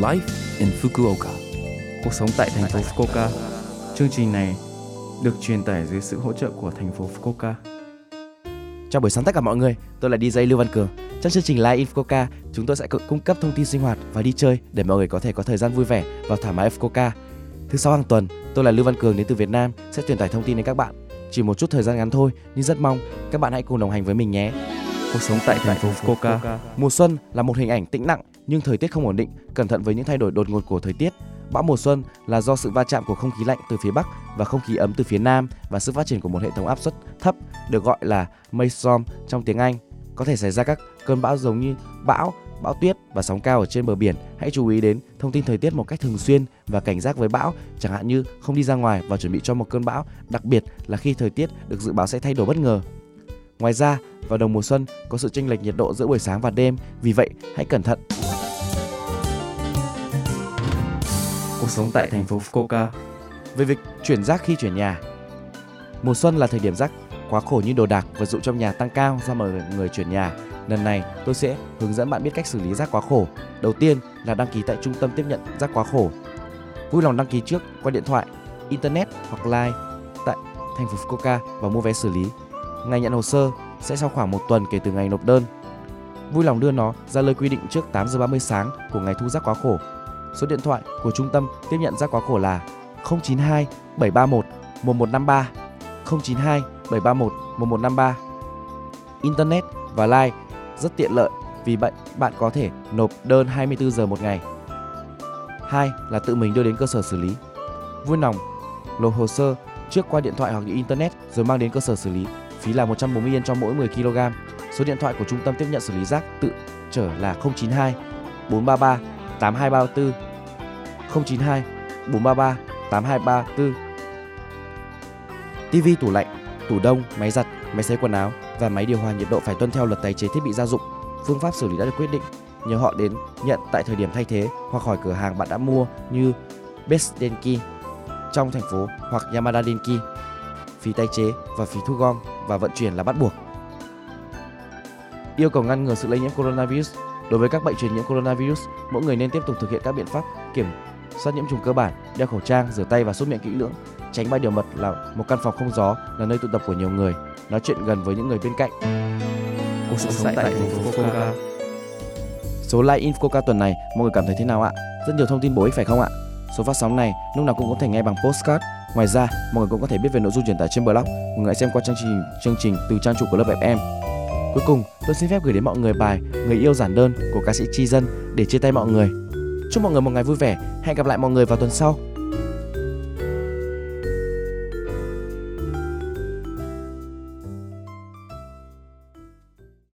Life in Fukuoka. Cuộc sống tại thành phố Fukuoka. Chương trình này được truyền tải dưới sự hỗ trợ của thành phố Fukuoka. Chào buổi sáng tất cả mọi người, tôi là DJ Lưu Văn Cường. Trong chương trình Live in Fukuoka, chúng tôi sẽ cung cấp thông tin sinh hoạt và đi chơi để mọi người có thể có thời gian vui vẻ và thoải mái Fukuoka. Thứ sáu hàng tuần, tôi là Lưu Văn Cường đến từ Việt Nam sẽ truyền tải thông tin đến các bạn. Chỉ một chút thời gian ngắn thôi, nhưng rất mong các bạn hãy cùng đồng hành với mình nhé. Cuộc sống tại thành phố Fukuoka. Mùa xuân là một hình ảnh tĩnh lặng nhưng thời tiết không ổn định, cẩn thận với những thay đổi đột ngột của thời tiết. Bão mùa xuân là do sự va chạm của không khí lạnh từ phía bắc và không khí ấm từ phía nam và sự phát triển của một hệ thống áp suất thấp được gọi là mây storm trong tiếng Anh. Có thể xảy ra các cơn bão giống như bão, bão tuyết và sóng cao ở trên bờ biển. Hãy chú ý đến thông tin thời tiết một cách thường xuyên và cảnh giác với bão, chẳng hạn như không đi ra ngoài và chuẩn bị cho một cơn bão, đặc biệt là khi thời tiết được dự báo sẽ thay đổi bất ngờ. Ngoài ra, vào đầu mùa xuân có sự chênh lệch nhiệt độ giữa buổi sáng và đêm, vì vậy hãy cẩn thận. Cuộc sống tại thành phố Fukuoka. Về việc chuyển rác khi chuyển nhà. Mùa xuân là thời điểm rác quá khổ như đồ đạc, vật dụng trong nhà tăng cao do mọi người chuyển nhà. Lần này tôi sẽ hướng dẫn bạn biết cách xử lý rác quá khổ. Đầu tiên là đăng ký tại trung tâm tiếp nhận rác quá khổ. Vui lòng đăng ký trước qua điện thoại, internet hoặc line tại thành phố Fukuoka và mua vé xử lý. Ngày nhận hồ sơ sẽ sau khoảng một tuần kể từ ngày nộp đơn. Vui lòng đưa nó ra lời quy định trước 8 giờ 30 sáng của ngày thu rác quá khổ. Số điện thoại của trung tâm tiếp nhận rác quá khổ là 092 731 1153 092 731 1153. Internet và Line rất tiện lợi vì vậy bạn có thể nộp đơn 24 giờ một ngày. Hai là tự mình đưa đến cơ sở xử lý. Vui lòng nộp hồ sơ trước qua điện thoại hoặc internet rồi mang đến cơ sở xử lý phí là 140 yên cho mỗi 10 kg. Số điện thoại của trung tâm tiếp nhận xử lý rác tự chở là 092 433 8234 092 433 8234 TV tủ lạnh, tủ đông, máy giặt, máy sấy quần áo và máy điều hòa nhiệt độ phải tuân theo luật tái chế thiết bị gia dụng. Phương pháp xử lý đã được quyết định. Nhờ họ đến nhận tại thời điểm thay thế hoặc khỏi cửa hàng bạn đã mua như Best Denki trong thành phố hoặc Yamada Denki phí tái chế và phí thu gom và vận chuyển là bắt buộc. Yêu cầu ngăn ngừa sự lây nhiễm coronavirus. Đối với các bệnh truyền nhiễm coronavirus, mỗi người nên tiếp tục thực hiện các biện pháp kiểm soát nhiễm trùng cơ bản, đeo khẩu trang, rửa tay và súc miệng kỹ lưỡng. Tránh bay điều mật là một căn phòng không gió là nơi tụ tập của nhiều người, nói chuyện gần với những người bên cạnh. Cuộc sống tại thành phố Fukuoka. Số like Infoca tuần này mọi người cảm thấy thế nào ạ? Rất nhiều thông tin bổ ích phải không ạ? Số phát sóng này lúc nào cũng có thể nghe bằng postcard Ngoài ra, mọi người cũng có thể biết về nội dung truyền tải trên blog. Mọi người hãy xem qua chương trình chương trình từ trang chủ của lớp FM. Cuối cùng, tôi xin phép gửi đến mọi người bài Người yêu giản đơn của ca sĩ Chi Dân để chia tay mọi người. Chúc mọi người một ngày vui vẻ. Hẹn gặp lại mọi người vào tuần sau.